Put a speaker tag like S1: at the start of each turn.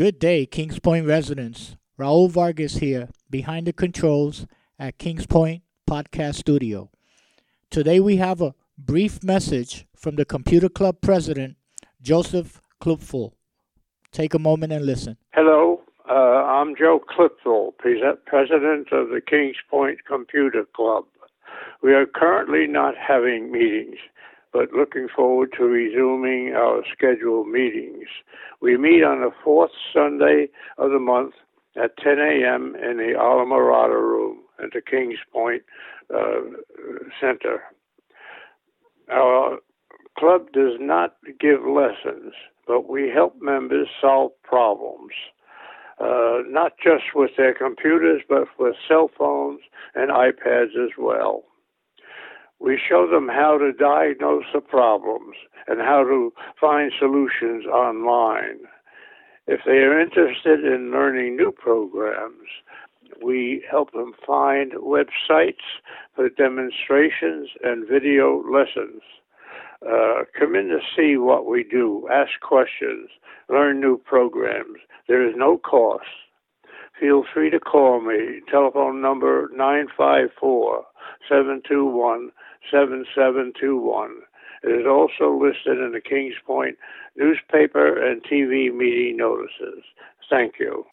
S1: Good day, Kings Point residents. Raul Vargas here, behind the controls at Kings Point Podcast Studio. Today we have a brief message from the Computer Club president, Joseph Klupfel. Take a moment and listen.
S2: Hello, uh, I'm Joe Klipfel, president of the Kings Point Computer Club. We are currently not having meetings but looking forward to resuming our scheduled meetings. We meet on the fourth Sunday of the month at 10 a.m. in the Alamorada Room at the Kings Point uh, Center. Our club does not give lessons, but we help members solve problems. Uh, not just with their computers, but with cell phones and iPads as well. We show them how to diagnose the problems and how to find solutions online. If they are interested in learning new programs, we help them find websites for demonstrations and video lessons. Uh, come in to see what we do, ask questions, learn new programs. There is no cost. Feel free to call me. Telephone number 954 721 7721. It is also listed in the Kings Point newspaper and TV meeting notices. Thank you.